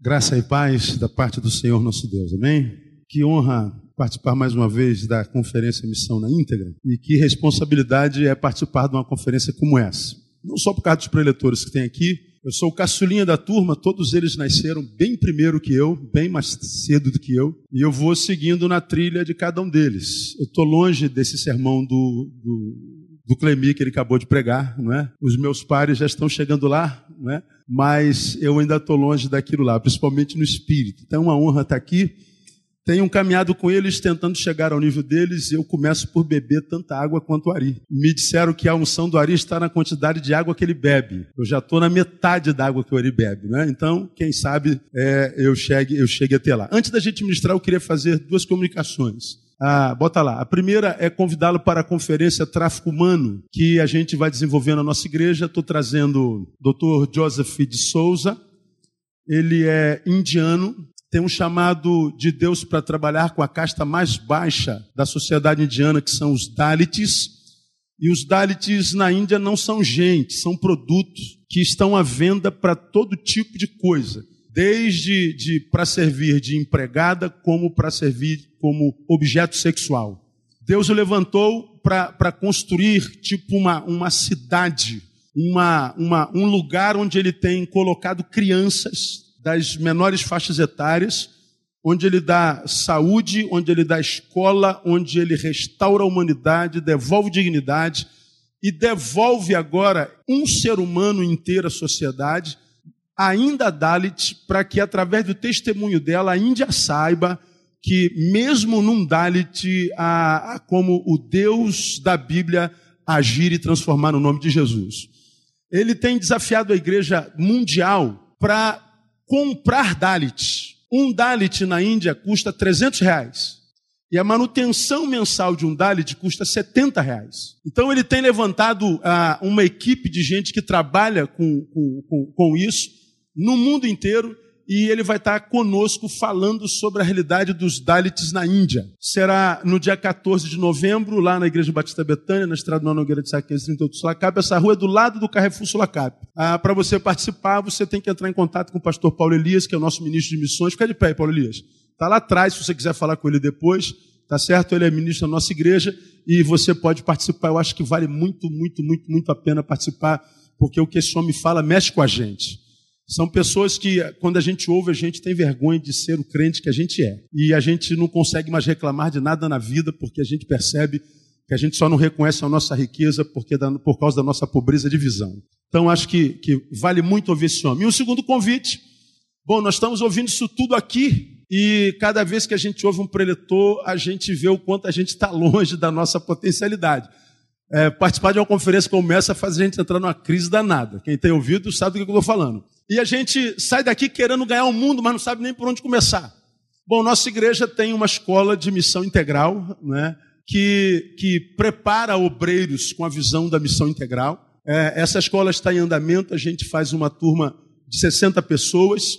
Graça e paz da parte do Senhor nosso Deus, amém? Que honra participar mais uma vez da conferência Missão na íntegra e que responsabilidade é participar de uma conferência como essa. Não só por causa dos preletores que tem aqui, eu sou o caçulinha da turma, todos eles nasceram bem primeiro que eu, bem mais cedo do que eu, e eu vou seguindo na trilha de cada um deles. Eu estou longe desse sermão do, do, do Clemi que ele acabou de pregar, não é? Os meus pares já estão chegando lá, não é? Mas eu ainda estou longe daquilo lá, principalmente no espírito. Então é uma honra estar aqui tenho caminhado com eles tentando chegar ao nível deles e eu começo por beber tanta água quanto o Ari. Me disseram que a unção do Ari está na quantidade de água que ele bebe. Eu já estou na metade da água que o Ari bebe, né? Então, quem sabe é, eu, chegue, eu chegue até lá. Antes da gente ministrar, eu queria fazer duas comunicações. Ah, bota lá. A primeira é convidá-lo para a conferência Tráfico Humano, que a gente vai desenvolver na nossa igreja. Estou trazendo o Dr. Joseph de Souza. Ele é indiano, tem um chamado de Deus para trabalhar com a casta mais baixa da sociedade indiana, que são os Dalits. E os Dalits na Índia não são gente, são produtos que estão à venda para todo tipo de coisa, desde de, para servir de empregada, como para servir como objeto sexual. Deus o levantou para construir tipo uma, uma cidade, uma, uma, um lugar onde ele tem colocado crianças das menores faixas etárias, onde ele dá saúde, onde ele dá escola, onde ele restaura a humanidade, devolve dignidade e devolve agora um ser humano inteiro à sociedade, ainda Dalit, para que através do testemunho dela a Índia saiba que mesmo num Dalit, há, como o Deus da Bíblia agir e transformar no nome de Jesus. Ele tem desafiado a igreja mundial para comprar Dalit. Um Dalit na Índia custa 300 reais. E a manutenção mensal de um Dalit custa 70 reais. Então ele tem levantado uma equipe de gente que trabalha com, com, com, com isso no mundo inteiro e ele vai estar conosco falando sobre a realidade dos Dalits na Índia. Será no dia 14 de novembro, lá na Igreja Batista Betânia, na estrada Nova Nogueira de Saqueira, 38 Sulacap. Essa rua é do lado do Carrefour Sulacap. Ah, Para você participar, você tem que entrar em contato com o pastor Paulo Elias, que é o nosso ministro de missões. Fica de pé, Paulo Elias. Está lá atrás, se você quiser falar com ele depois. Tá certo? Ele é ministro da nossa igreja e você pode participar. Eu acho que vale muito, muito, muito, muito a pena participar, porque o que esse homem fala mexe com a gente. São pessoas que, quando a gente ouve, a gente tem vergonha de ser o crente que a gente é. E a gente não consegue mais reclamar de nada na vida, porque a gente percebe que a gente só não reconhece a nossa riqueza porque por causa da nossa pobreza de visão. Então, acho que, que vale muito ouvir esse homem. E o segundo convite, bom, nós estamos ouvindo isso tudo aqui, e cada vez que a gente ouve um preletor, a gente vê o quanto a gente está longe da nossa potencialidade. É, participar de uma conferência como essa faz a gente entrar numa crise danada. Quem tem ouvido sabe do que eu estou falando. E a gente sai daqui querendo ganhar o mundo, mas não sabe nem por onde começar. Bom, nossa igreja tem uma escola de missão integral, né, que, que prepara obreiros com a visão da missão integral. É, essa escola está em andamento, a gente faz uma turma de 60 pessoas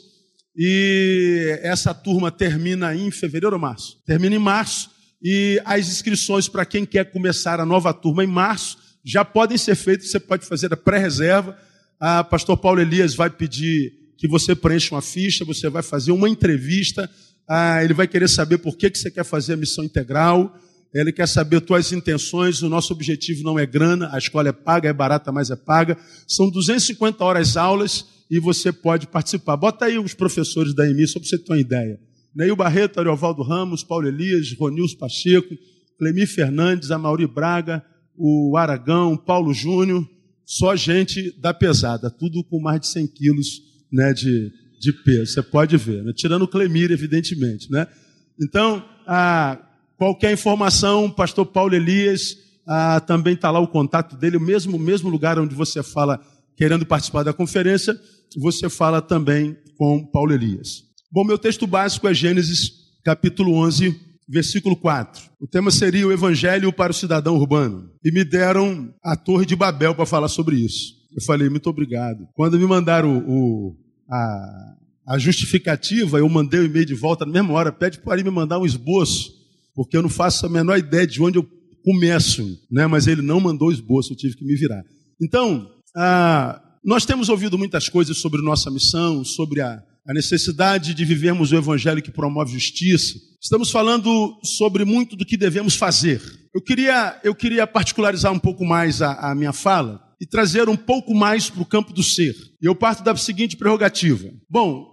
e essa turma termina em fevereiro ou março? Termina em março e as inscrições para quem quer começar a nova turma em março já podem ser feitas, você pode fazer a pré-reserva ah, pastor Paulo Elias vai pedir que você preencha uma ficha, você vai fazer uma entrevista, ah, ele vai querer saber por que, que você quer fazer a missão integral, ele quer saber tuas intenções, o nosso objetivo não é grana, a escola é paga, é barata, mas é paga. São 250 horas aulas e você pode participar. Bota aí os professores da EMI, só para você ter uma ideia. Neil Barreto, Ariovaldo Ramos, Paulo Elias, Ronils Pacheco, Clemi Fernandes, Amauri Braga, o Aragão, Paulo Júnior, só gente da pesada, tudo com mais de 100 quilos né, de, de peso. Você pode ver, né? tirando o Clemir, evidentemente. Né? Então, qualquer informação, pastor Paulo Elias, também está lá o contato dele, o mesmo, mesmo lugar onde você fala querendo participar da conferência, você fala também com Paulo Elias. Bom, meu texto básico é Gênesis capítulo 11, versículo 4. O tema seria o Evangelho para o cidadão urbano. E me deram a Torre de Babel para falar sobre isso. Eu falei, muito obrigado. Quando me mandaram o, o a, a, justificativa, eu mandei o e-mail de volta na mesma hora. Pede para ele me mandar um esboço, porque eu não faço a menor ideia de onde eu começo, né? mas ele não mandou esboço, eu tive que me virar. Então, ah, nós temos ouvido muitas coisas sobre nossa missão, sobre a, a necessidade de vivermos o evangelho que promove justiça. Estamos falando sobre muito do que devemos fazer. Eu queria, eu queria particularizar um pouco mais a, a minha fala e trazer um pouco mais para o campo do ser. E eu parto da seguinte prerrogativa. Bom,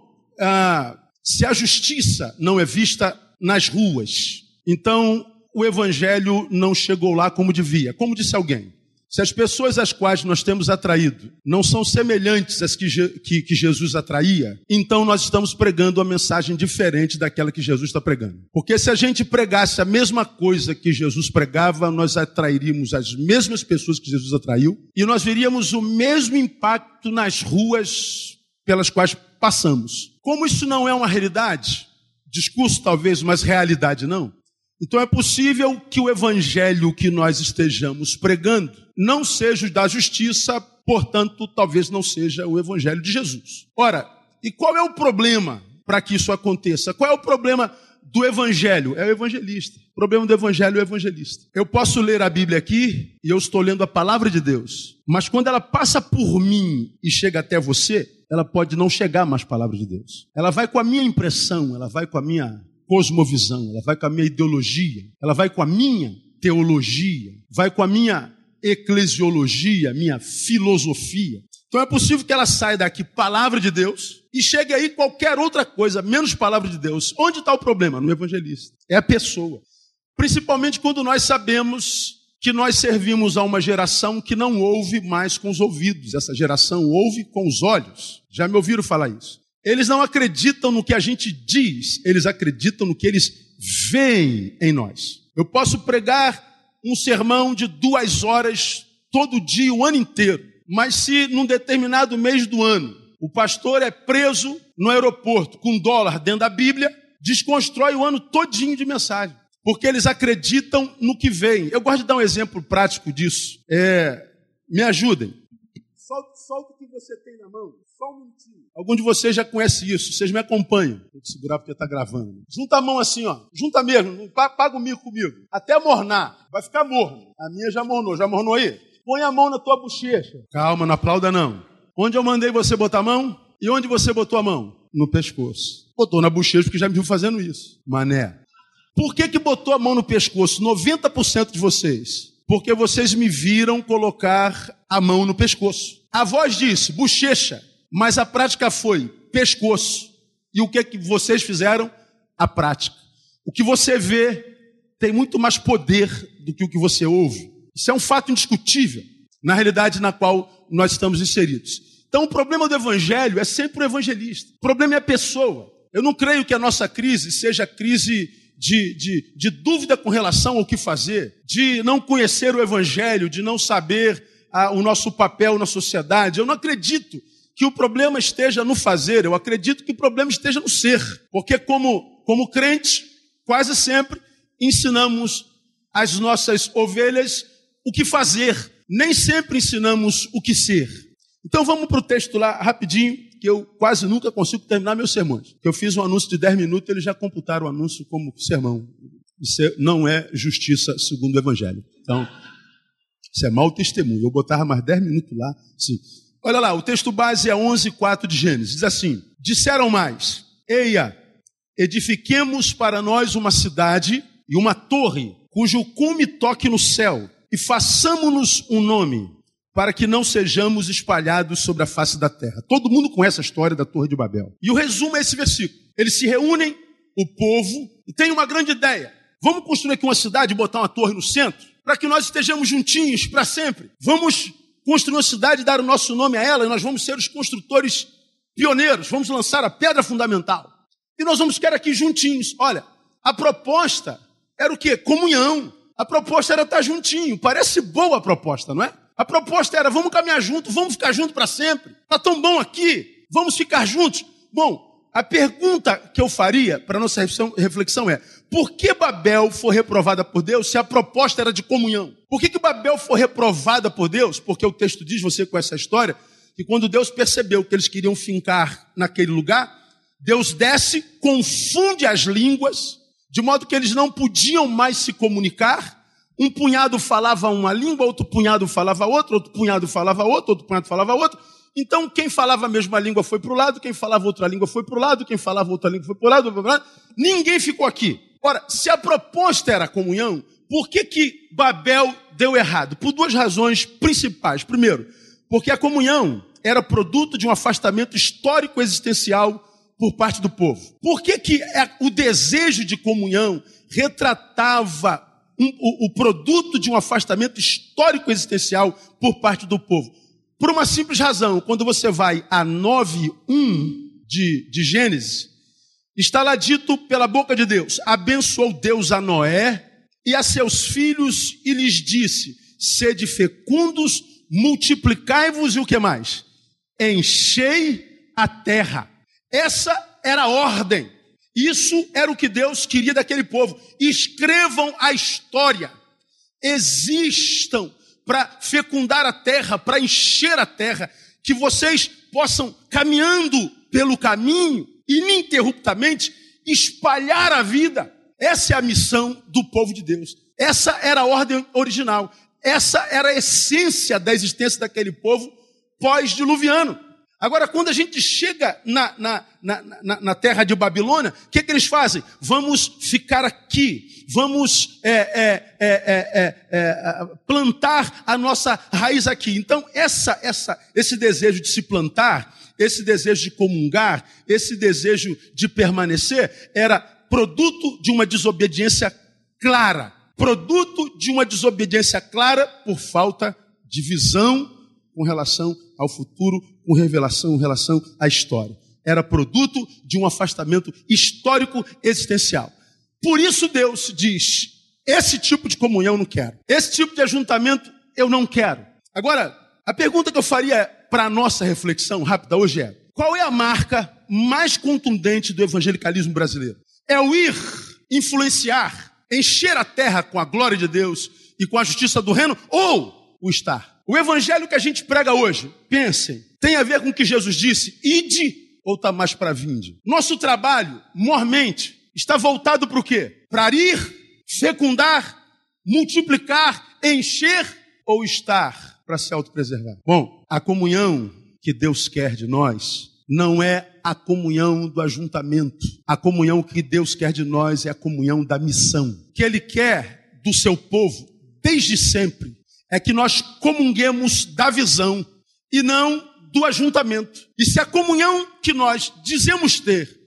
se a justiça não é vista nas ruas, então o evangelho não chegou lá como devia. Como disse alguém, se as pessoas às quais nós temos atraído não são semelhantes às que, que, que, Jesus atraía, então nós estamos pregando uma mensagem diferente daquela que Jesus está pregando. Porque se a gente pregasse a mesma coisa que Jesus pregava, nós atrairíamos as mesmas pessoas que Jesus atraiu e nós veríamos o mesmo impacto nas ruas pelas quais passamos. Como isso não é uma realidade, discurso talvez, mas realidade não, então é possível que o evangelho que nós estejamos pregando não seja o da justiça, portanto, talvez não seja o evangelho de Jesus. Ora, e qual é o problema para que isso aconteça? Qual é o problema do evangelho? É o evangelista. O problema do evangelho é o evangelista. Eu posso ler a Bíblia aqui e eu estou lendo a palavra de Deus, mas quando ela passa por mim e chega até você, ela pode não chegar mais palavra de Deus. Ela vai com a minha impressão, ela vai com a minha cosmovisão, ela vai com a minha ideologia, ela vai com a minha teologia, vai com a minha eclesiologia, minha filosofia. Então é possível que ela saia daqui palavra de Deus e chegue aí qualquer outra coisa, menos palavra de Deus. Onde está o problema? No evangelista. É a pessoa. Principalmente quando nós sabemos que nós servimos a uma geração que não ouve mais com os ouvidos. Essa geração ouve com os olhos. Já me ouviram falar isso? Eles não acreditam no que a gente diz, eles acreditam no que eles veem em nós. Eu posso pregar um sermão de duas horas todo dia, o ano inteiro, mas se num determinado mês do ano o pastor é preso no aeroporto com dólar dentro da Bíblia, desconstrói o ano todinho de mensagem, porque eles acreditam no que vem. Eu gosto de dar um exemplo prático disso. É, me ajudem. Solta o que você tem na mão. Só um minutinho. Algum de vocês já conhece isso, vocês me acompanham. Vou te segurar porque está gravando. Junta a mão assim, ó. Junta mesmo, paga o mico comigo. Até mornar. Vai ficar morno. A minha já mornou. Já mornou aí? Põe a mão na tua bochecha. Calma, não aplauda não. Onde eu mandei você botar a mão? E onde você botou a mão? No pescoço. Botou na bochecha porque já me viu fazendo isso. Mané. Por que, que botou a mão no pescoço? 90% de vocês. Porque vocês me viram colocar a mão no pescoço. A voz disse, bochecha mas a prática foi pescoço. E o que, é que vocês fizeram? A prática. O que você vê tem muito mais poder do que o que você ouve. Isso é um fato indiscutível na realidade na qual nós estamos inseridos. Então, o problema do evangelho é sempre o evangelista. O problema é a pessoa. Eu não creio que a nossa crise seja crise de, de, de dúvida com relação ao que fazer, de não conhecer o evangelho, de não saber ah, o nosso papel na sociedade. Eu não acredito que o problema esteja no fazer, eu acredito que o problema esteja no ser. Porque, como, como crente, quase sempre ensinamos às nossas ovelhas o que fazer, nem sempre ensinamos o que ser. Então vamos para o texto lá rapidinho, que eu quase nunca consigo terminar meus sermões. Eu fiz um anúncio de 10 minutos, eles já computaram o anúncio como sermão. Isso é, não é justiça segundo o Evangelho. Então, isso é mau testemunho. Eu botava mais 10 minutos lá, sim. Olha lá, o texto base é 11, 4 de Gênesis. Diz assim: Disseram mais: Eia, edifiquemos para nós uma cidade e uma torre, cujo cume toque no céu, e façamos-nos um nome, para que não sejamos espalhados sobre a face da terra. Todo mundo conhece a história da Torre de Babel. E o resumo é esse versículo. Eles se reúnem, o povo, e tem uma grande ideia. Vamos construir aqui uma cidade e botar uma torre no centro, para que nós estejamos juntinhos para sempre. Vamos construir uma cidade e dar o nosso nome a ela, e nós vamos ser os construtores pioneiros, vamos lançar a pedra fundamental. E nós vamos ficar aqui juntinhos. Olha, a proposta era o quê? Comunhão. A proposta era estar juntinho. Parece boa a proposta, não é? A proposta era: vamos caminhar junto, vamos ficar juntos para sempre. Está tão bom aqui, vamos ficar juntos. Bom, a pergunta que eu faria para nossa reflexão é: por que Babel foi reprovada por Deus se a proposta era de comunhão? Por que, que Babel foi reprovada por Deus? Porque o texto diz, você com essa história, que quando Deus percebeu que eles queriam fincar naquele lugar, Deus desce, confunde as línguas, de modo que eles não podiam mais se comunicar. Um punhado falava uma língua, outro punhado falava outra, outro punhado falava outra, outro punhado falava outra. Então, quem falava a mesma língua foi para o lado, quem falava outra língua foi para o lado, quem falava outra língua foi para o lado. Ninguém ficou aqui. Ora, se a proposta era a comunhão, por que, que Babel deu errado? Por duas razões principais. Primeiro, porque a comunhão era produto de um afastamento histórico existencial por parte do povo. Por que, que é o desejo de comunhão retratava um, o, o produto de um afastamento histórico existencial por parte do povo? Por uma simples razão, quando você vai a 9.1 de, de Gênesis, está lá dito pela boca de Deus: abençoou Deus a Noé e a seus filhos e lhes disse: sede fecundos, multiplicai-vos e o que mais? Enchei a terra. Essa era a ordem. Isso era o que Deus queria daquele povo. Escrevam a história. Existam para fecundar a terra, para encher a terra, que vocês possam, caminhando pelo caminho, ininterruptamente, espalhar a vida. Essa é a missão do povo de Deus. Essa era a ordem original. Essa era a essência da existência daquele povo pós-diluviano. Agora, quando a gente chega na, na, na, na terra de Babilônia, o que, que eles fazem? Vamos ficar aqui, vamos é, é, é, é, plantar a nossa raiz aqui. Então, essa, essa, esse desejo de se plantar, esse desejo de comungar, esse desejo de permanecer, era produto de uma desobediência clara. Produto de uma desobediência clara por falta de visão com relação ao futuro, com revelação, com relação à história. Era produto de um afastamento histórico existencial. Por isso Deus diz: esse tipo de comunhão eu não quero. Esse tipo de ajuntamento eu não quero. Agora, a pergunta que eu faria para a nossa reflexão rápida hoje é: qual é a marca mais contundente do evangelicalismo brasileiro? É o ir, influenciar, encher a terra com a glória de Deus e com a justiça do reino ou o estar? O evangelho que a gente prega hoje, pensem, tem a ver com o que Jesus disse: ide ou está mais para vinde? Nosso trabalho, mormente, está voltado para o quê? Para ir, fecundar, multiplicar, encher ou estar para se autopreservar? Bom, a comunhão que Deus quer de nós não é a comunhão do ajuntamento. A comunhão que Deus quer de nós é a comunhão da missão. Que Ele quer do seu povo desde sempre é que nós comunguemos da visão e não do ajuntamento. E se a comunhão que nós dizemos ter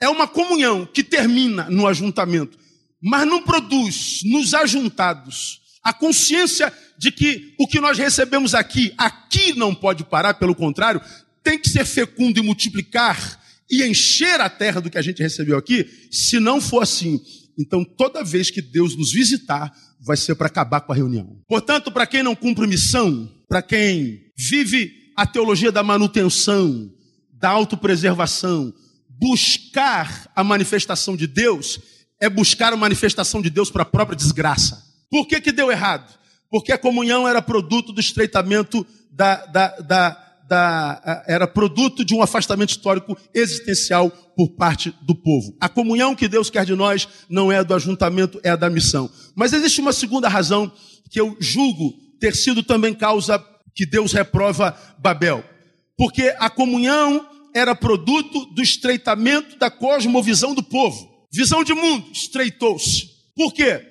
é uma comunhão que termina no ajuntamento, mas não produz nos ajuntados a consciência de que o que nós recebemos aqui, aqui não pode parar, pelo contrário, tem que ser fecundo e multiplicar e encher a terra do que a gente recebeu aqui. Se não for assim, então toda vez que Deus nos visitar, vai ser para acabar com a reunião. Portanto, para quem não cumpre missão, para quem vive a teologia da manutenção, da autopreservação, buscar a manifestação de Deus é buscar a manifestação de Deus para a própria desgraça. Por que, que deu errado? Porque a comunhão era produto do estreitamento da, da, da da, era produto de um afastamento histórico existencial por parte do povo. A comunhão que Deus quer de nós não é a do ajuntamento, é a da missão. Mas existe uma segunda razão que eu julgo ter sido também causa que Deus reprova Babel. Porque a comunhão era produto do estreitamento da cosmovisão do povo. Visão de mundo estreitou-se. Por quê?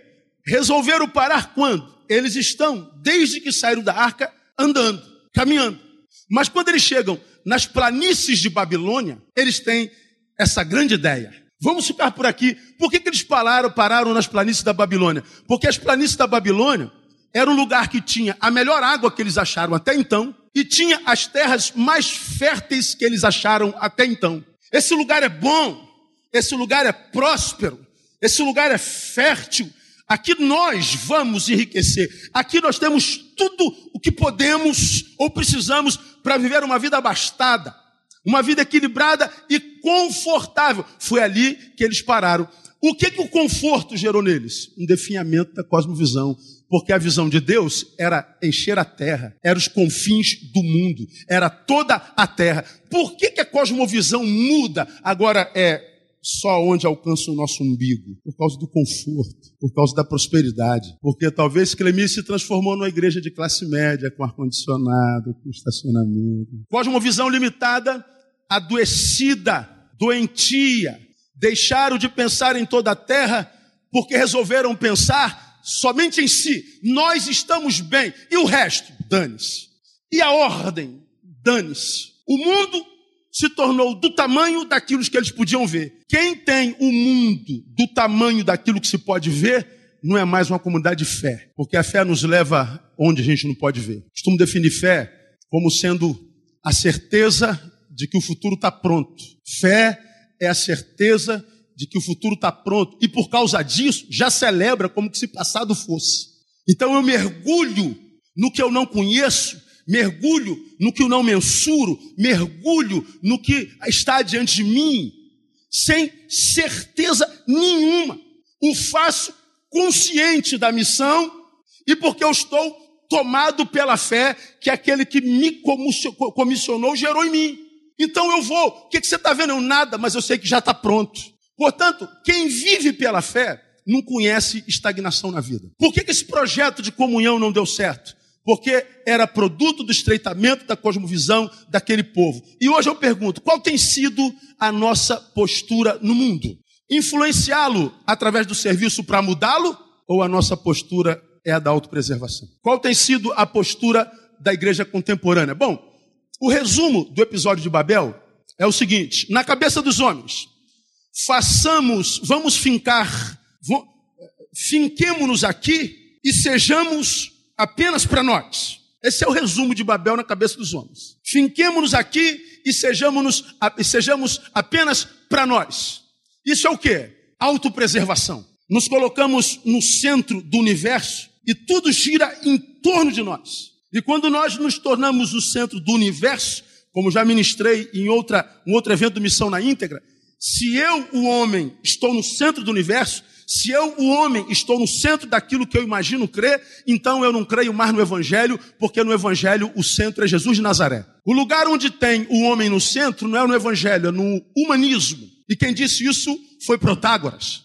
Resolveram parar quando? Eles estão, desde que saíram da arca, andando, caminhando. Mas quando eles chegam nas planícies de Babilônia, eles têm essa grande ideia. Vamos ficar por aqui. Por que, que eles pararam, pararam nas planícies da Babilônia? Porque as planícies da Babilônia era um lugar que tinha a melhor água que eles acharam até então e tinha as terras mais férteis que eles acharam até então. Esse lugar é bom, esse lugar é próspero, esse lugar é fértil. Aqui nós vamos enriquecer. Aqui nós temos tudo o que podemos ou precisamos para viver uma vida abastada, uma vida equilibrada e confortável. Foi ali que eles pararam. O que, que o conforto gerou neles? Um definhamento da cosmovisão. Porque a visão de Deus era encher a terra, era os confins do mundo, era toda a terra. Por que, que a cosmovisão muda? Agora é só onde alcança o nosso umbigo, por causa do conforto, por causa da prosperidade. Porque talvez Clemi se transformou numa igreja de classe média, com ar-condicionado, com estacionamento. Cosmovisão limitada, adoecida, doentia. Deixaram de pensar em toda a terra porque resolveram pensar somente em si. Nós estamos bem. E o resto? Dane-se. E a ordem? Dane-se. O mundo se tornou do tamanho daquilo que eles podiam ver. Quem tem o mundo do tamanho daquilo que se pode ver, não é mais uma comunidade de fé, porque a fé nos leva onde a gente não pode ver. Costumo definir fé como sendo a certeza de que o futuro está pronto. Fé é a certeza de que o futuro está pronto e por causa disso já celebra como se passado fosse. Então eu mergulho no que eu não conheço mergulho no que eu não mensuro, mergulho no que está diante de mim, sem certeza nenhuma. O faço consciente da missão e porque eu estou tomado pela fé que aquele que me comissionou gerou em mim. Então eu vou. O que, você está vendo? Eu nada, mas eu sei que já está pronto. Portanto, quem vive pela fé não conhece estagnação na vida. Por que, esse projeto de comunhão não deu certo? Porque era produto do estreitamento da cosmovisão daquele povo. E hoje eu pergunto: qual tem sido a nossa postura no mundo? Influenciá-lo através do serviço para mudá-lo? Ou a nossa postura é a da autopreservação? Qual tem sido a postura da igreja contemporânea? Bom, o resumo do episódio de Babel é o seguinte: na cabeça dos homens, façamos, vamos fincar, finquemos-nos aqui e sejamos apenas para nós. Esse é o resumo de Babel na cabeça dos homens. Finquemos-nos aqui e sejamos, e sejamos apenas para nós. Isso é o que? Autopreservação. Nos colocamos no centro do universo e tudo gira em torno de nós. E quando nós nos tornamos o centro do universo, como já ministrei em outra, um outro evento missão na íntegra, se eu, o homem, estou no centro do universo, se eu, o homem, estou no centro daquilo que eu imagino crer, então eu não creio mais no Evangelho, porque no Evangelho o centro é Jesus de Nazaré. O lugar onde tem o homem no centro não é no Evangelho, é no humanismo. E quem disse isso foi Protágoras.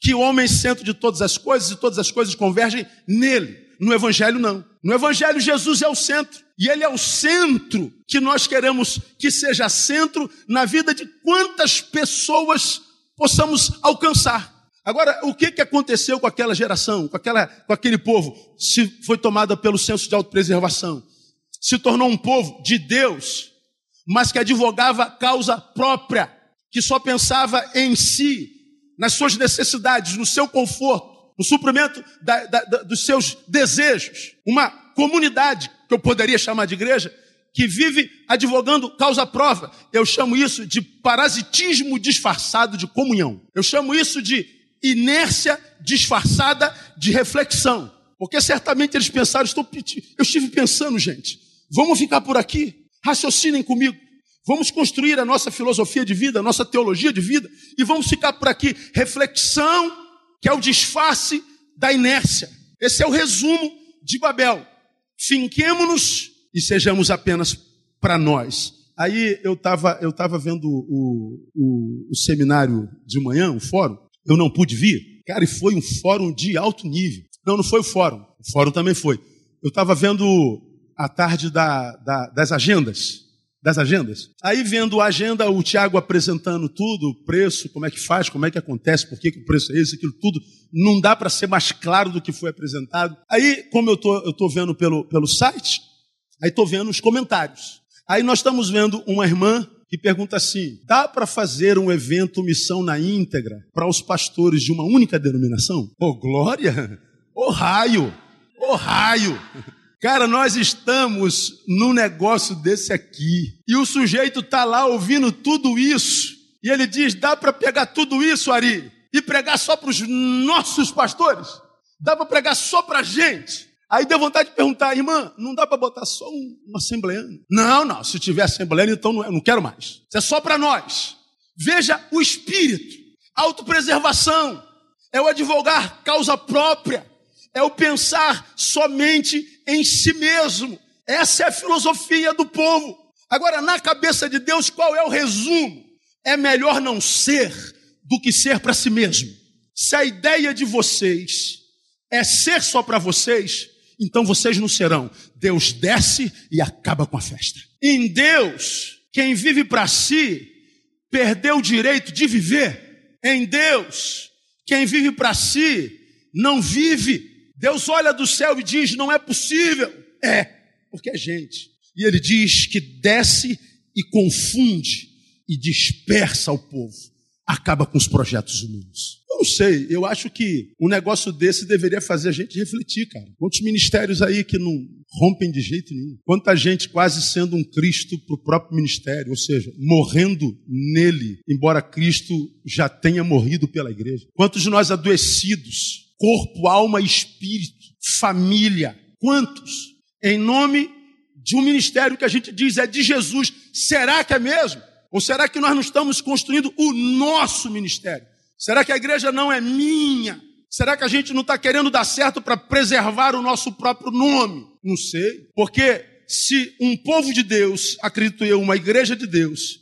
Que o homem é centro de todas as coisas e todas as coisas convergem nele. No Evangelho, não. No Evangelho, Jesus é o centro. E Ele é o centro que nós queremos que seja centro na vida de quantas pessoas possamos alcançar. Agora, o que, que aconteceu com aquela geração, com, aquela, com aquele povo? Se foi tomada pelo senso de autopreservação. Se tornou um povo de Deus, mas que advogava causa própria, que só pensava em si, nas suas necessidades, no seu conforto, no suprimento da, da, da, dos seus desejos. Uma comunidade, que eu poderia chamar de igreja, que vive advogando causa própria. Eu chamo isso de parasitismo disfarçado de comunhão. Eu chamo isso de inércia disfarçada de reflexão. Porque certamente eles pensaram, estou, eu estive pensando, gente, vamos ficar por aqui, raciocinem comigo, vamos construir a nossa filosofia de vida, a nossa teologia de vida, e vamos ficar por aqui. Reflexão, que é o disfarce da inércia. Esse é o resumo de Babel. Finquemos-nos e sejamos apenas para nós. Aí eu estava eu tava vendo o, o, o, seminário de manhã, o fórum, eu não pude vir. Cara, e foi um fórum de alto nível. Não, não foi o fórum. O fórum também foi. Eu estava vendo a tarde da, da, das agendas. Das agendas. Aí, vendo a agenda, o Tiago apresentando tudo, o preço, como é que faz, como é que acontece, por que, que o preço é esse, aquilo tudo. Não dá para ser mais claro do que foi apresentado. Aí, como eu tô, estou tô vendo pelo, pelo site, aí estou vendo os comentários. Aí nós estamos vendo uma irmã que pergunta assim: dá para fazer um evento missão na íntegra para os pastores de uma única denominação? Ô oh, glória! Ô oh, raio! Ô oh, raio! Cara, nós estamos num negócio desse aqui. E o sujeito está lá ouvindo tudo isso. E ele diz: dá para pegar tudo isso, Ari, e pregar só para os nossos pastores? Dá para pregar só para a gente? Aí deu vontade de perguntar, irmã, não dá para botar só um, um assembleano? Não, não, se tiver assembleano, então não, não quero mais. Isso é só para nós. Veja o espírito, autopreservação, é o advogar causa própria, é o pensar somente em si mesmo. Essa é a filosofia do povo. Agora, na cabeça de Deus, qual é o resumo? É melhor não ser do que ser para si mesmo. Se a ideia de vocês é ser só para vocês, então vocês não serão. Deus desce e acaba com a festa. Em Deus, quem vive para si perdeu o direito de viver. Em Deus, quem vive para si não vive. Deus olha do céu e diz: não é possível. É, porque é gente. E ele diz que desce e confunde e dispersa o povo, acaba com os projetos humanos. Eu não sei, eu acho que um negócio desse deveria fazer a gente refletir, cara. Quantos ministérios aí que não rompem de jeito nenhum? Quanta gente quase sendo um Cristo para o próprio ministério, ou seja, morrendo nele, embora Cristo já tenha morrido pela igreja. Quantos de nós adoecidos, corpo, alma e espírito, família, quantos? Em nome de um ministério que a gente diz é de Jesus. Será que é mesmo? Ou será que nós não estamos construindo o nosso ministério? Será que a igreja não é minha? Será que a gente não está querendo dar certo para preservar o nosso próprio nome? Não sei. Porque se um povo de Deus, acredito eu, uma igreja de Deus,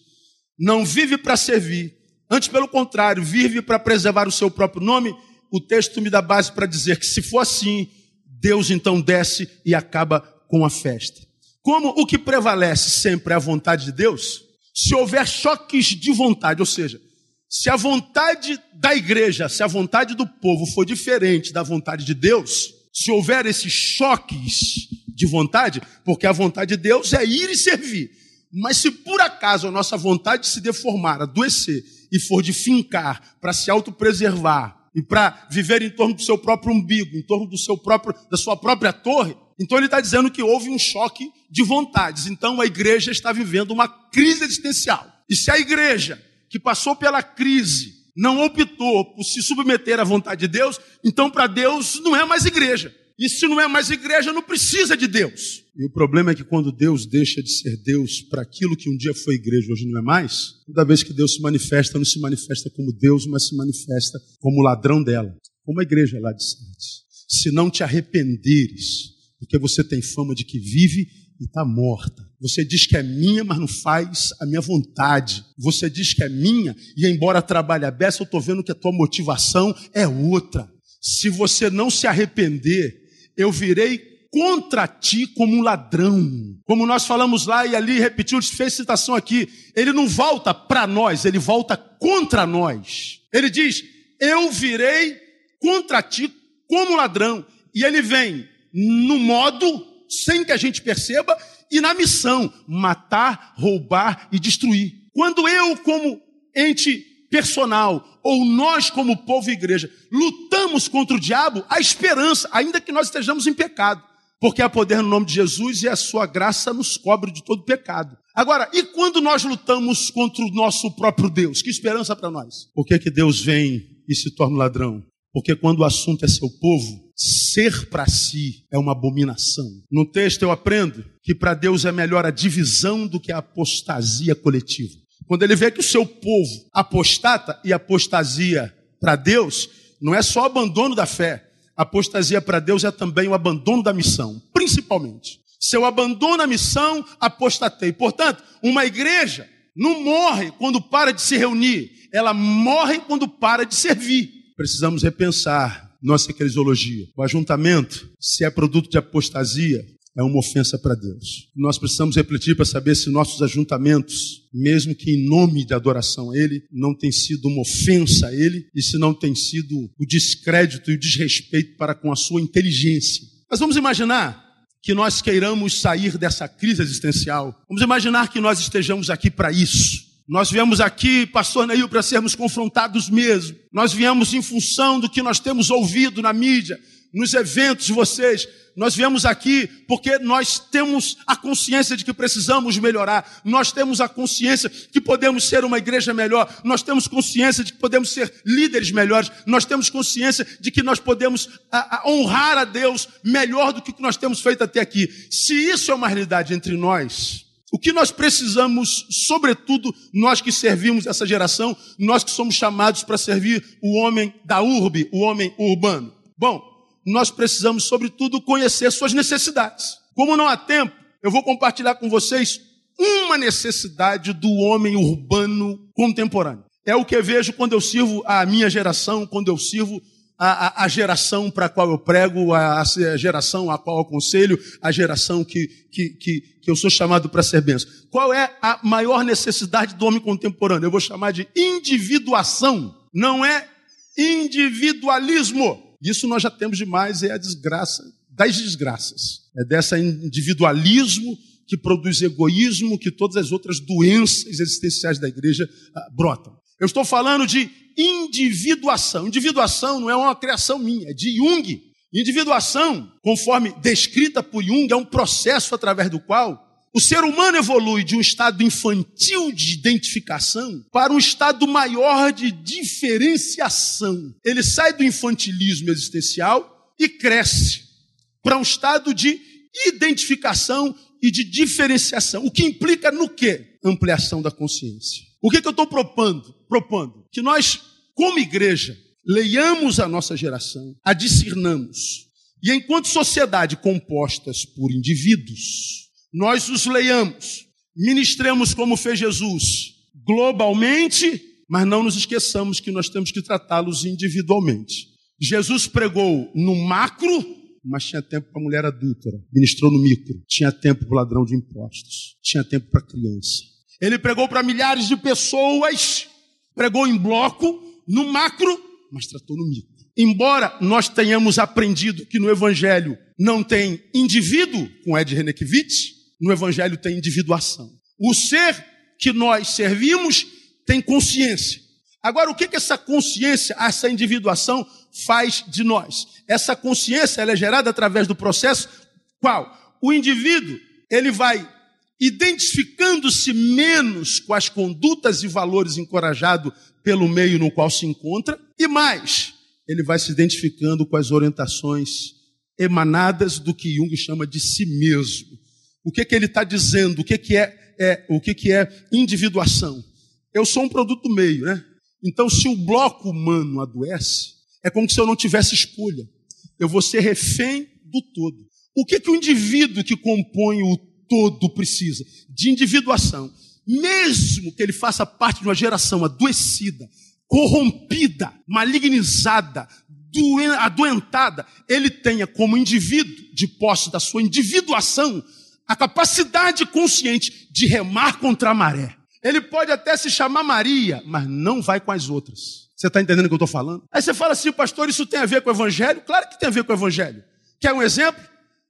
não vive para servir, antes pelo contrário, vive para preservar o seu próprio nome, o texto me dá base para dizer que se for assim, Deus então desce e acaba com a festa. Como o que prevalece sempre é a vontade de Deus, se houver choques de vontade, ou seja, se a vontade da igreja, se a vontade do povo for diferente da vontade de Deus, se houver esses choques de vontade, porque a vontade de Deus é ir e servir. Mas se por acaso a nossa vontade se deformar, adoecer e for de fincar para se autopreservar e para viver em torno do seu próprio umbigo, em torno do seu próprio, da sua própria torre, então ele está dizendo que houve um choque de vontades. Então a igreja está vivendo uma crise existencial. E se a igreja que passou pela crise não optou por se submeter à vontade de Deus, então para Deus não é mais igreja. E se não é mais igreja, não precisa de Deus. E o problema é que quando Deus deixa de ser Deus para aquilo que um dia foi igreja, hoje não é mais, toda vez que Deus se manifesta, não se manifesta como Deus, mas se manifesta como ladrão dela, como a igreja lá de Santos. Se não te arrependeres, porque você tem fama de que vive e está morta. Você diz que é minha, mas não faz a minha vontade. Você diz que é minha, e embora trabalhe a beça, eu estou vendo que a tua motivação é outra. Se você não se arrepender, eu virei contra ti como um ladrão. Como nós falamos lá e ali repetiu, fez citação aqui. Ele não volta para nós, ele volta contra nós. Ele diz: Eu virei contra ti como ladrão. E ele vem no modo, sem que a gente perceba, e na missão: matar, roubar e destruir. Quando eu, como ente personal, ou nós, como povo e igreja, lutamos contra o diabo, há esperança, ainda que nós estejamos em pecado. Porque há poder no nome de Jesus e a sua graça nos cobre de todo pecado. Agora, e quando nós lutamos contra o nosso próprio Deus? Que esperança para nós? Por que, que Deus vem e se torna ladrão? Porque quando o assunto é seu povo, ser para si é uma abominação. No texto eu aprendo que para Deus é melhor a divisão do que a apostasia coletiva. Quando ele vê que o seu povo apostata e apostasia para Deus, não é só abandono da fé. Apostasia para Deus é também o abandono da missão, principalmente. Se eu abandono a missão, apostatei. Portanto, uma igreja não morre quando para de se reunir, ela morre quando para de servir precisamos repensar nossa eclesiologia. O ajuntamento, se é produto de apostasia, é uma ofensa para Deus. Nós precisamos refletir para saber se nossos ajuntamentos, mesmo que em nome de adoração a Ele, não tem sido uma ofensa a Ele e se não tem sido o descrédito e o desrespeito para com a sua inteligência. Mas vamos imaginar que nós queiramos sair dessa crise existencial. Vamos imaginar que nós estejamos aqui para isso. Nós viemos aqui, pastor Neil, para sermos confrontados mesmo. Nós viemos em função do que nós temos ouvido na mídia, nos eventos de vocês. Nós viemos aqui porque nós temos a consciência de que precisamos melhorar. Nós temos a consciência que podemos ser uma igreja melhor. Nós temos consciência de que podemos ser líderes melhores. Nós temos consciência de que nós podemos a, a honrar a Deus melhor do que nós temos feito até aqui. Se isso é uma realidade entre nós, o que nós precisamos, sobretudo nós que servimos essa geração, nós que somos chamados para servir o homem da urbe, o homem urbano? Bom, nós precisamos, sobretudo, conhecer suas necessidades. Como não há tempo, eu vou compartilhar com vocês uma necessidade do homem urbano contemporâneo. É o que vejo quando eu sirvo a minha geração, quando eu sirvo a, a, a geração para a qual eu prego, a, a, geração a qual eu aconselho, a geração que, que, que, que eu sou chamado para ser benção. Qual é a maior necessidade do homem contemporâneo? Eu vou chamar de individuação, não é individualismo. Isso nós já temos demais, é a desgraça das desgraças. É desse individualismo que produz egoísmo, que todas as outras doenças existenciais da igreja ah, brotam. Eu estou falando de individuação. Individuação não é uma criação minha, é de Jung. Individuação, conforme descrita por Jung, é um processo através do qual o ser humano evolui de um estado infantil de identificação para um estado maior de diferenciação. Ele sai do infantilismo existencial e cresce para um estado de identificação e de diferenciação. O que implica no quê? Ampliação da consciência. O que, que eu estou propondo? propondo? Que nós, como igreja, leiamos a nossa geração, a discernamos. E enquanto sociedade compostas por indivíduos, nós os leiamos, ministremos como fez Jesus, globalmente, mas não nos esqueçamos que nós temos que tratá-los individualmente. Jesus pregou no macro, mas tinha tempo para mulher adúltera, ministrou no micro, tinha tempo para ladrão de impostos, tinha tempo para criança. Ele pregou para milhares de pessoas, pregou em bloco, no macro, mas tratou no micro. Embora nós tenhamos aprendido que no Evangelho não tem indivíduo, com Ed Renekiewicz, no Evangelho tem individuação. O ser que nós servimos tem consciência. Agora, o que, que essa consciência, essa individuação faz de nós? Essa consciência ela é gerada através do processo qual? O indivíduo, ele vai identificando-se menos com as condutas e valores encorajados pelo meio no qual se encontra, e mais, ele vai se identificando com as orientações emanadas do que Jung chama de si mesmo. O que, que ele está dizendo? O que, que é, é, o que, que é individuação? Eu sou um produto meio, né? Então, se o bloco humano adoece, é como se eu não tivesse escolha. Eu vou ser refém do todo. O que, que o indivíduo que compõe o todo precisa? De individuação. Mesmo que ele faça parte de uma geração adoecida, corrompida, malignizada, adoentada, ele tenha como indivíduo, de posse da sua individuação, a capacidade consciente de remar contra a maré. Ele pode até se chamar Maria, mas não vai com as outras. Você está entendendo o que eu estou falando? Aí você fala assim, pastor, isso tem a ver com o Evangelho? Claro que tem a ver com o Evangelho. Quer um exemplo?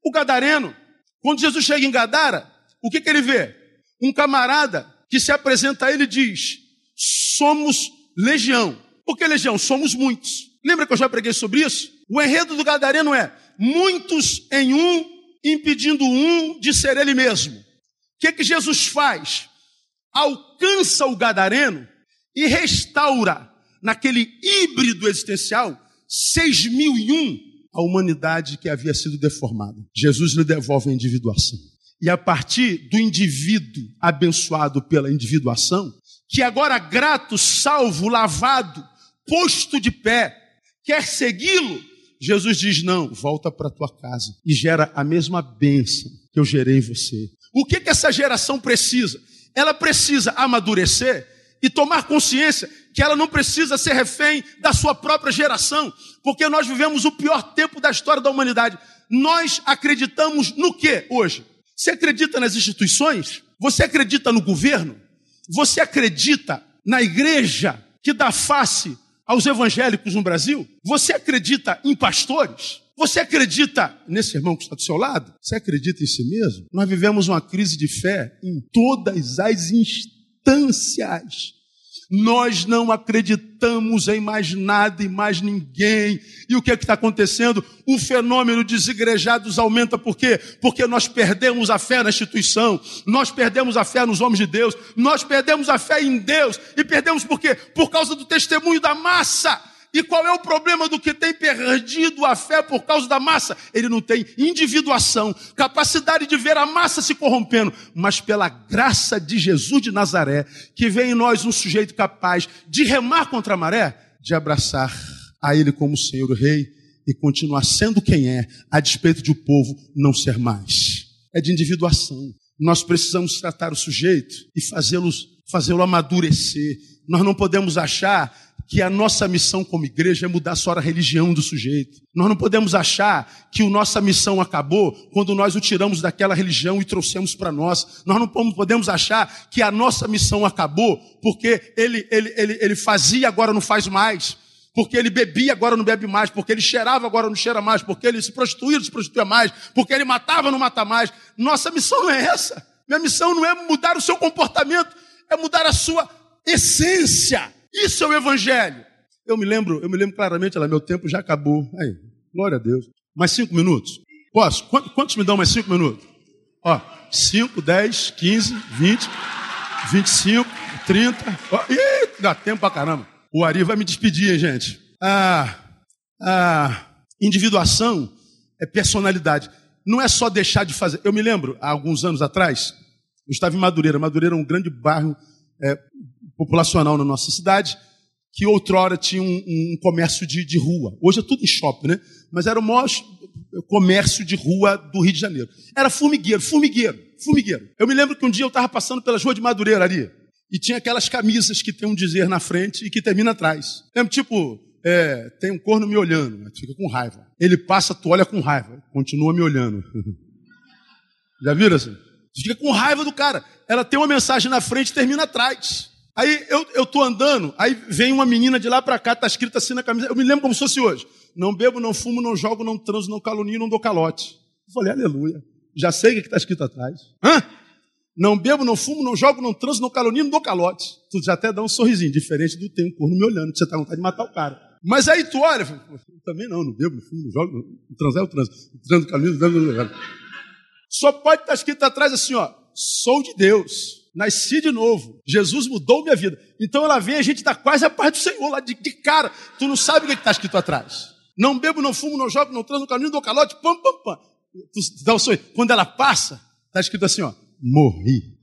O Gadareno. Quando Jesus chega em Gadara, o que, que ele vê? Um camarada que se apresenta a ele e diz: Somos legião. Por que legião? Somos muitos. Lembra que eu já preguei sobre isso? O enredo do Gadareno é: muitos em um, impedindo um de ser ele mesmo. O que, que Jesus faz? alcança o gadareno e restaura naquele híbrido existencial seis mil e um a humanidade que havia sido deformada. Jesus lhe devolve a individuação. E a partir do indivíduo abençoado pela individuação, que agora grato, salvo, lavado, posto de pé, quer segui-lo, Jesus diz: não, volta para tua casa e gera a mesma bênção que eu gerei em você. O que, que essa geração precisa? ela precisa amadurecer e tomar consciência que ela não precisa ser refém da sua própria geração, porque nós vivemos o pior tempo da história da humanidade. Nós acreditamos no que hoje? Você acredita nas instituições? Você acredita no governo? Você acredita na igreja que dá face aos evangélicos no Brasil? Você acredita em pastores? Você acredita nesse irmão que está do seu lado? Você acredita em si mesmo? Nós vivemos uma crise de fé em todas as instâncias. Nós não acreditamos em mais nada e mais ninguém. E o que é que está acontecendo? O fenômeno dos igrejados aumenta por quê? Porque nós perdemos a fé na instituição, nós perdemos a fé nos homens de Deus, nós perdemos a fé em Deus. E perdemos por quê? Por causa do testemunho da massa. E qual é o problema do que tem perdido a fé por causa da massa? Ele não tem individuação, capacidade de ver a massa se corrompendo, mas pela graça de Jesus de Nazaré, que vem em nós um sujeito capaz de remar contra a maré, de abraçar a Ele como Senhor Rei e continuar sendo quem é, a despeito de o povo não ser mais. É de individuação. Nós precisamos tratar o sujeito e fazê-lo fazê-lo amadurecer. Nós não podemos achar que a nossa missão como igreja é mudar só a religião do sujeito. Nós não podemos achar que a nossa missão acabou quando nós o tiramos daquela religião e trouxemos para nós. Nós não podemos achar que a nossa missão acabou porque ele, ele, ele, ele fazia, agora não faz mais. Porque ele bebia, agora não bebe mais. Porque ele cheirava, agora não cheira mais. Porque ele se prostituía, não se prostituía mais. Porque ele matava, não mata mais. Nossa missão não é essa. Minha missão não é mudar o seu comportamento, é mudar a sua essência. Isso é o evangelho. Eu me lembro, eu me lembro claramente, lá, meu tempo já acabou. Aí, glória a Deus. Mais cinco minutos? Posso? Quantos me dão mais cinco minutos? Ó, cinco, dez, quinze, vinte, vinte e cinco, trinta. ih, dá tempo pra caramba. O Ari vai me despedir, hein, gente? A, a individuação é personalidade. Não é só deixar de fazer. Eu me lembro, há alguns anos atrás, eu estava em Madureira. Madureira é um grande bairro é, populacional na nossa cidade, que outrora tinha um, um comércio de, de, rua. Hoje é tudo em shopping, né? Mas era o maior comércio de rua do Rio de Janeiro. Era formigueiro, formigueiro, formigueiro. Eu me lembro que um dia eu estava passando pelas ruas de Madureira ali, e tinha aquelas camisas que tem um dizer na frente e que termina atrás. Lembra, tipo, é, tem um corno me olhando, né? fica com raiva. Ele passa, tu olha com raiva, continua me olhando. Já viram assim? Fica com raiva do cara. Ela tem uma mensagem na frente e termina atrás. Aí eu, eu tô andando, aí vem uma menina de lá para cá, tá escrito assim na camisa. Eu me lembro como se fosse hoje. Não bebo, não fumo, não jogo, não transo, não calunio, não dou calote. Eu falei, aleluia. Já sei o que está escrito atrás. Hã? Não bebo, não fumo, não jogo, não transo, não calunio, não dou calote. Tu já até dá um sorrisinho, diferente do tempo, corno me olhando, que você tá com vontade de matar o cara. Mas aí tu olha, também não, não bebo, não fumo, não jogo, não transo é o transo. Transo, calunio, não transo, Só pode estar tá escrito atrás assim, ó, sou de Deus nasci de novo. Jesus mudou minha vida. Então ela vem, a gente está quase a paz do Senhor, lá de, de cara. Tu não sabe o que é está escrito atrás. Não bebo, não fumo, não jogo, não transo, no caminho, dou calote, pam, pam, pam. Tu, dá o Quando ela passa, está escrito assim, ó, morri.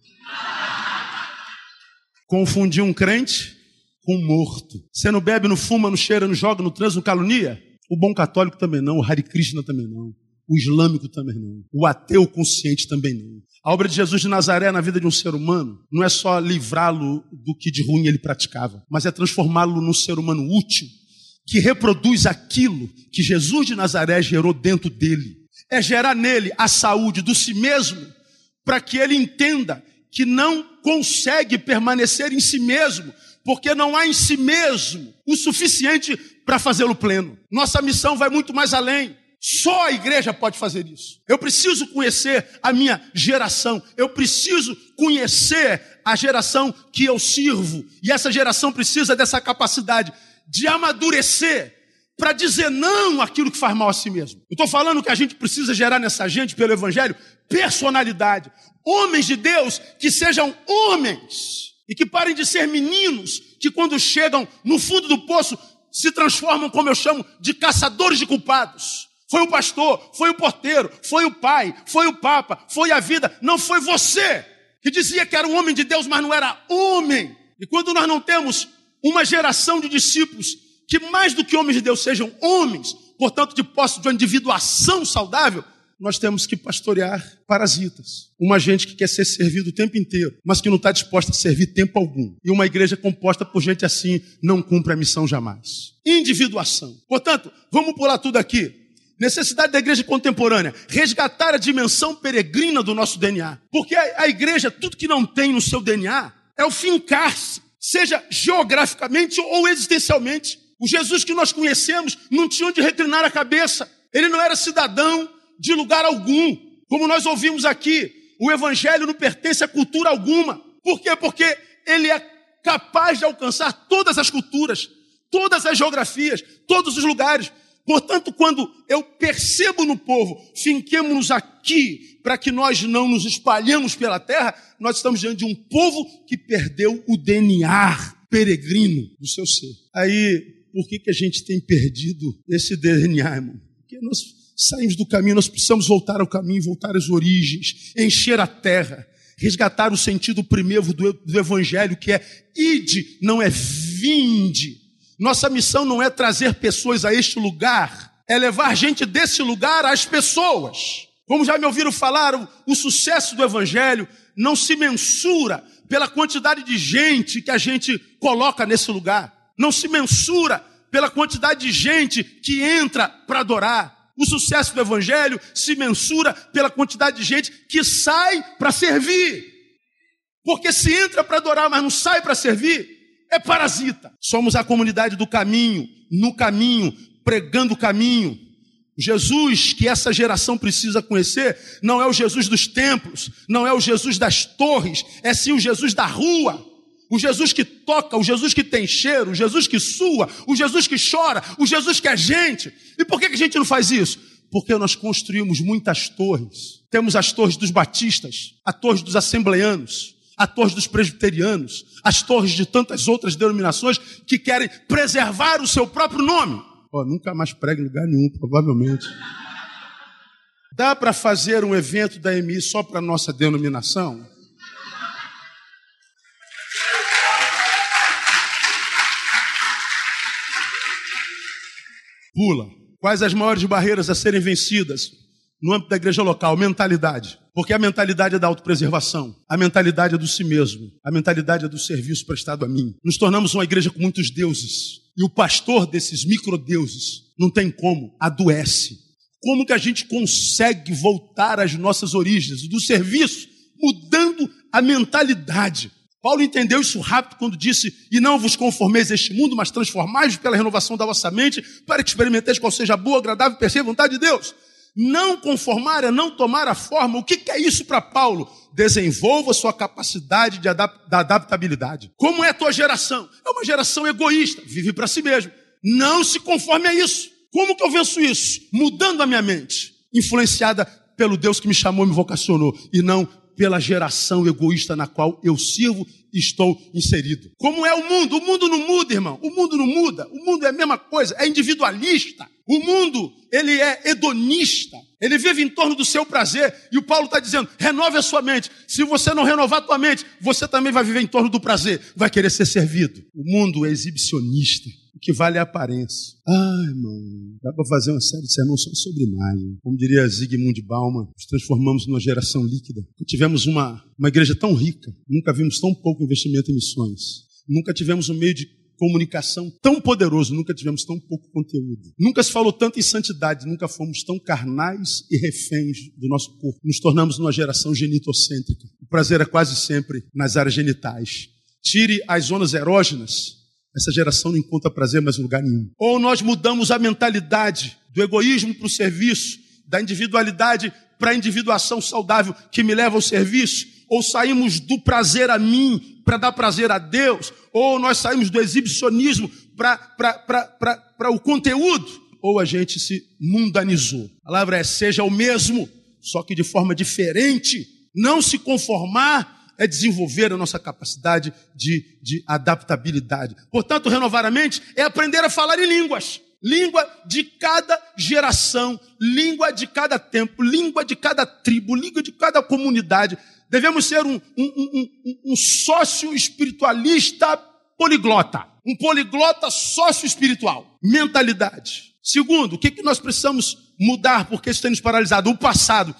Confundi um crente com um morto. Você não bebe, não fuma, não cheira, não joga, não transa, não calunia? O bom católico também não, o Hare Krishna também não, o islâmico também não, o ateu consciente também não. A obra de Jesus de Nazaré na vida de um ser humano não é só livrá-lo do que de ruim ele praticava, mas é transformá-lo num ser humano útil, que reproduz aquilo que Jesus de Nazaré gerou dentro dele. É gerar nele a saúde do si mesmo, para que ele entenda que não consegue permanecer em si mesmo, porque não há em si mesmo o suficiente para fazê-lo pleno. Nossa missão vai muito mais além. Só a igreja pode fazer isso. Eu preciso conhecer a minha geração. Eu preciso conhecer a geração que eu sirvo. E essa geração precisa dessa capacidade de amadurecer para dizer não àquilo que faz mal a si mesmo. Eu estou falando que a gente precisa gerar nessa gente, pelo Evangelho, personalidade. Homens de Deus que sejam homens e que parem de ser meninos que, quando chegam no fundo do poço, se transformam, como eu chamo, de caçadores de culpados. Foi o pastor, foi o porteiro, foi o pai, foi o papa, foi a vida, não foi você que dizia que era um homem de Deus, mas não era homem. E quando nós não temos uma geração de discípulos que mais do que homens de Deus sejam homens, portanto de posse de uma individuação saudável, nós temos que pastorear parasitas. Uma gente que quer ser servido o tempo inteiro, mas que não está disposta a servir tempo algum. E uma igreja composta por gente assim não cumpre a missão jamais. Individuação. Portanto, vamos pular tudo aqui. Necessidade da igreja contemporânea, resgatar a dimensão peregrina do nosso DNA. Porque a, igreja, tudo que não tem no seu DNA, é o fincar-se, seja geograficamente ou existencialmente. O Jesus que nós conhecemos não tinha onde reclinar a cabeça. Ele não era cidadão de lugar algum. Como nós ouvimos aqui, o evangelho não pertence a cultura alguma. Por quê? Porque ele é capaz de alcançar todas as culturas, todas as geografias, todos os lugares. Portanto, quando eu percebo no povo, finquemos-nos aqui para que nós não nos espalhemos pela terra, nós estamos diante de um povo que perdeu o DNA peregrino do seu ser. Aí, por que, que a gente tem perdido esse DNA, irmão? Porque nós saímos do caminho, nós precisamos voltar ao caminho, voltar às origens, encher a terra, resgatar o sentido primeiro do, do evangelho, que é ide, não é vinde. Nossa missão não é trazer pessoas a este lugar, é levar gente desse lugar às pessoas. Como já me ouviram falar, o, o sucesso do Evangelho não se mensura pela quantidade de gente que a gente coloca nesse lugar. Não se mensura pela quantidade de gente que entra para adorar. O sucesso do Evangelho se mensura pela quantidade de gente que sai para servir. Porque se entra para adorar, mas não sai para servir, é parasita. Somos a comunidade do caminho, no caminho, pregando o caminho. Jesus que essa geração precisa conhecer não é o Jesus dos templos, não é o Jesus das torres, é sim o Jesus da rua. O Jesus que toca, o Jesus que tem cheiro, o Jesus que sua, o Jesus que chora, o Jesus que é gente. E por que a gente não faz isso? Porque nós construímos muitas torres. Temos as torres dos batistas, a torre dos assembleanos, a torre dos presbiterianos, as torres de tantas outras denominações que querem preservar o seu próprio nome. Oh, nunca mais prega em lugar nenhum, provavelmente. Dá para fazer um evento da EMI só para nossa denominação? Pula. Quais as maiores barreiras a serem vencidas no âmbito da igreja local? Mentalidade. Porque a mentalidade é da autopreservação, a mentalidade é do si mesmo, a mentalidade é do serviço prestado a mim. Nos tornamos uma igreja com muitos deuses. E o pastor desses microdeuses não tem como, adoece. Como que a gente consegue voltar às nossas origens, do serviço, mudando a mentalidade? Paulo entendeu isso rápido quando disse: E não vos conformeis a este mundo, mas transformai-vos pela renovação da vossa mente, para que experimenteis qual seja a boa, agradável e perfeita vontade de Deus. Não conformar é não tomar a forma. O que, é isso para Paulo? Desenvolva sua capacidade de adap da adaptabilidade. Como é a tua geração? É uma geração egoísta, vive para si mesmo. Não se conforme a isso. Como que eu venço isso? Mudando a minha mente, influenciada pelo Deus que me chamou e me vocacionou, e não pela geração egoísta na qual eu sirvo estou inserido. Como é o mundo? O mundo não muda, irmão. O mundo não muda. O mundo é a mesma coisa, é individualista. O mundo, ele é hedonista. Ele vive em torno do seu prazer. E o Paulo está dizendo: renove a sua mente. Se você não renovar a tua mente, você também vai viver em torno do prazer. Vai querer ser servido. O mundo é exibicionista. O que vale é a aparência. Ai, mano, dá para fazer uma série de sermões só sobre imagem. Como diria Zygmunt Bauman, nos transformamos numa geração líquida. Tivemos uma, uma igreja tão rica, nunca vimos tão pouco investimento em missões. Nunca tivemos um meio de comunicação tão poderoso, nunca tivemos tão pouco conteúdo. Nunca se falou tanto em santidade, nunca fomos tão carnais e reféns do nosso corpo. Nos tornamos numa geração genitocêntrica. O prazer é quase sempre nas áreas genitais. Tire as zonas erógenas essa geração não encontra prazer mais em lugar nenhum. Ou nós mudamos a mentalidade do egoísmo para o serviço, da individualidade para a individuação saudável que me leva ao serviço, ou saímos do prazer a mim para dar prazer a Deus, ou nós saímos do exibicionismo para o conteúdo, ou a gente se mundanizou. A palavra é seja o mesmo, só que de forma diferente. Não se conformar é desenvolver a nossa capacidade de, de adaptabilidade. Portanto, renovar a mente é aprender a falar em línguas. Língua de cada geração, língua de cada tempo, língua de cada tribo, língua de cada comunidade. Devemos ser um, um, um, um sócio espiritualista poliglota. Um poliglota sócio espiritual. Mentalidade. Segundo, o que, que nós precisamos mudar porque isso tem nos paralisado? O passado.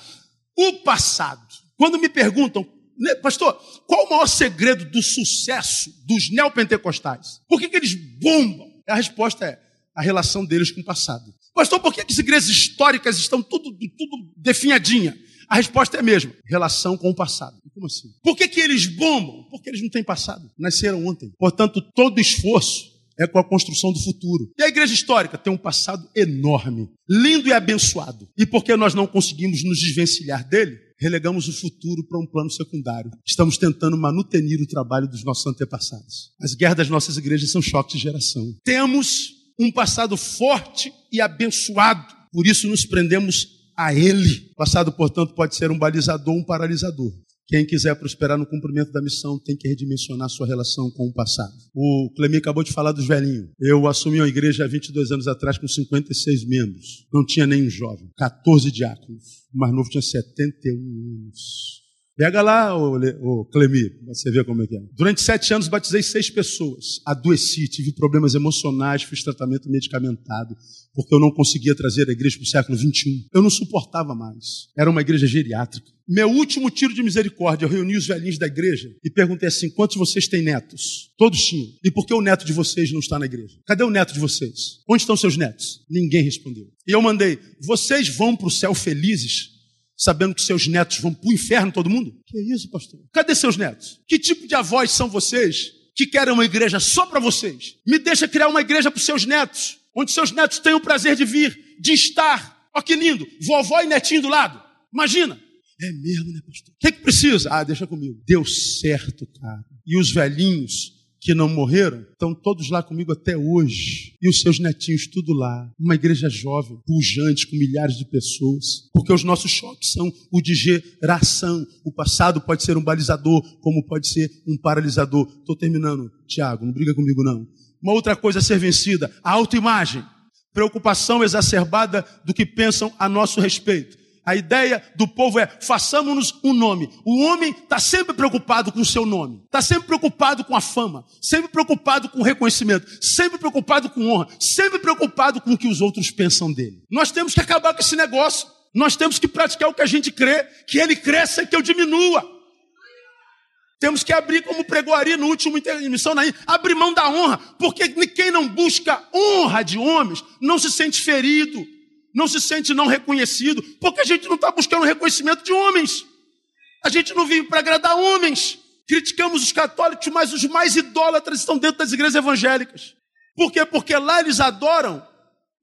O passado. Quando me perguntam né, pastor, qual o maior segredo do sucesso dos neopentecostais? Por que, que eles bombam? A resposta é a relação deles com o passado. Pastor, por que, que as igrejas históricas estão tudo, tudo definhadinha? A resposta é a mesma: relação com o passado. Como assim? Por que, que eles bombam? Porque eles não têm passado. Nasceram ontem. Portanto, todo esforço é com a construção do futuro. E a igreja histórica tem um passado enorme, lindo e abençoado. E porque nós não conseguimos nos desvencilhar dele, relegamos o futuro para um plano secundário. Estamos tentando manutenir o trabalho dos nossos antepassados. As guerras das nossas igrejas são choques de geração. Temos um passado forte e abençoado, por isso nos prendemos a ele. O passado, portanto, pode ser um balizador, um paralisador. Quem quiser prosperar no cumprimento da missão tem que redimensionar sua relação com o passado. O Clemi acabou de falar dos velhinhos. Eu assumi uma igreja há 22 anos atrás com 56 membros. Não tinha nenhum jovem. 14 diáconos. O mais novo tinha 71 anos. Pega lá, o, o Clemi, você vê como é que é. Durante sete anos batizei seis pessoas. Adoeci, tive problemas emocionais, fiz tratamento medicamentado, porque eu não conseguia trazer a igreja para o século XXI. Eu não suportava mais. Era uma igreja geriátrica. Meu último tiro de misericórdia, eu reuni os velhinhos da igreja e perguntei assim: quantos vocês têm netos? Todos tinham. E por que o neto de vocês não está na igreja? Cadê o neto de vocês? Onde estão seus netos? Ninguém respondeu. E eu mandei: vocês vão para o céu felizes sabendo que seus netos vão para o inferno, todo mundo? Que isso, pastor? Cadê seus netos? Que tipo de avós são vocês que querem uma igreja só para vocês? Me deixa criar uma igreja para os seus netos, onde seus netos tenham o prazer de vir, de estar. Olha que lindo, vovó e netinho do lado. Imagina. É mesmo, né, pastor? O que, é que precisa? Ah, deixa comigo. Deu certo, cara. E os velhinhos que não morreram, estão todos lá comigo até hoje. E os seus netinhos, tudo lá. Uma igreja jovem, pujante, com milhares de pessoas. Porque os nossos choques são o de geração. O passado pode ser um balizador, como pode ser um paralisador. Estou terminando, Tiago, não briga comigo não. Uma outra coisa a ser vencida, a autoimagem. Preocupação exacerbada do que pensam a nosso respeito. A ideia do povo é: façamos-nos um nome. O homem está sempre preocupado com o seu nome, está sempre preocupado com a fama, sempre preocupado com o reconhecimento, sempre preocupado com honra, sempre preocupado com o que os outros pensam dele. Nós temos que acabar com esse negócio. Nós temos que praticar o que a gente crê, que ele cresça e que eu diminua. Temos que abrir, como pregou Ari no último emissão, abrir mão da honra, porque quem não busca honra de homens não se sente ferido não se sente não reconhecido, porque a gente não está buscando reconhecimento de homens. A gente não vive para agradar homens. Criticamos os católicos, mas os mais idólatras estão dentro das igrejas evangélicas. Por quê? Porque lá eles adoram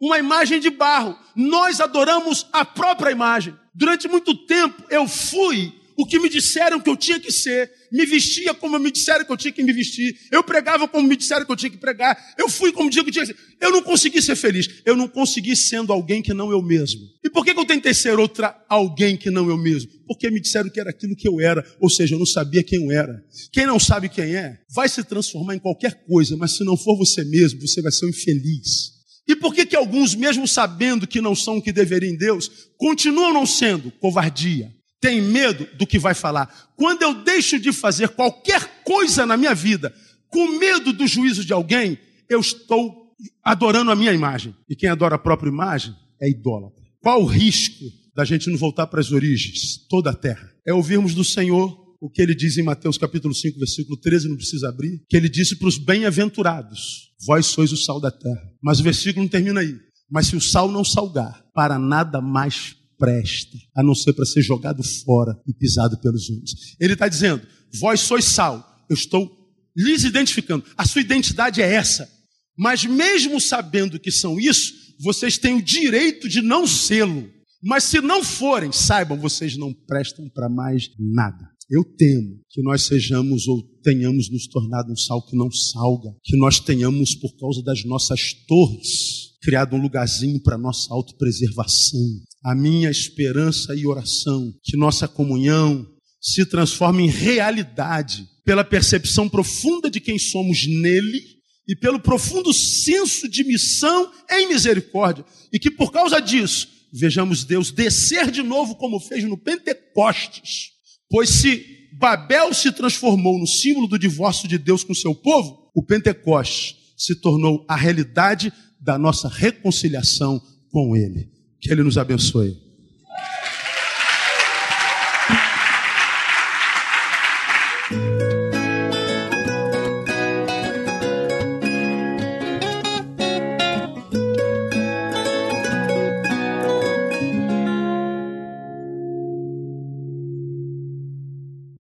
uma imagem de barro. Nós adoramos a própria imagem. Durante muito tempo eu fui o que me disseram que eu tinha que ser, me vestia como me disseram que eu tinha que me vestir, eu pregava como me disseram que eu tinha que pregar, eu fui como digo que tinha que ser. Eu não consegui ser feliz, eu não consegui sendo alguém que não eu mesmo. E por que eu tentei ser outra alguém que não eu mesmo? Porque me disseram que era aquilo que eu era, ou seja, eu não sabia quem eu era. Quem não sabe quem é, vai se transformar em qualquer coisa, mas se não for você mesmo, você vai ser um infeliz. E por que que alguns, mesmo sabendo que não são o que deveriam em Deus, continuam não sendo? Covardia, tem medo do que vai falar. Quando eu deixo de fazer qualquer coisa na minha vida com medo do juízo de alguém, eu estou adorando a minha imagem. E quem adora a própria imagem é idólatra. Qual o risco da gente não voltar para as origens, toda a terra? É ouvirmos do Senhor o que ele diz em Mateus capítulo 5, versículo 13, não precisa abrir, que ele disse para os bem-aventurados: Vós sois o sal da terra. Mas o versículo não termina aí. Mas se o sal não salgar, para nada mais presta, a não ser para ser jogado fora e pisado pelos homens. Ele está dizendo: vós sois sal, eu estou lhes identificando, a sua identidade é essa. Mas mesmo sabendo que são isso, vocês têm o direito de não sê-lo. Mas se não forem, saibam, vocês não prestam para mais nada. Eu temo que nós sejamos ou tenhamos nos tornado um sal que não salga, que nós tenhamos, por causa das nossas torres, criado um lugarzinho para nossa autopreservação, a minha esperança e oração, que nossa comunhão se transforme em realidade pela percepção profunda de quem somos nele e pelo profundo senso de missão em misericórdia, e que por causa disso vejamos Deus descer de novo como fez no Pentecostes. Pois se Babel se transformou no símbolo do divórcio de Deus com seu povo, o Pentecostes se tornou a realidade da nossa reconciliação com ele. Que Ele nos abençoe.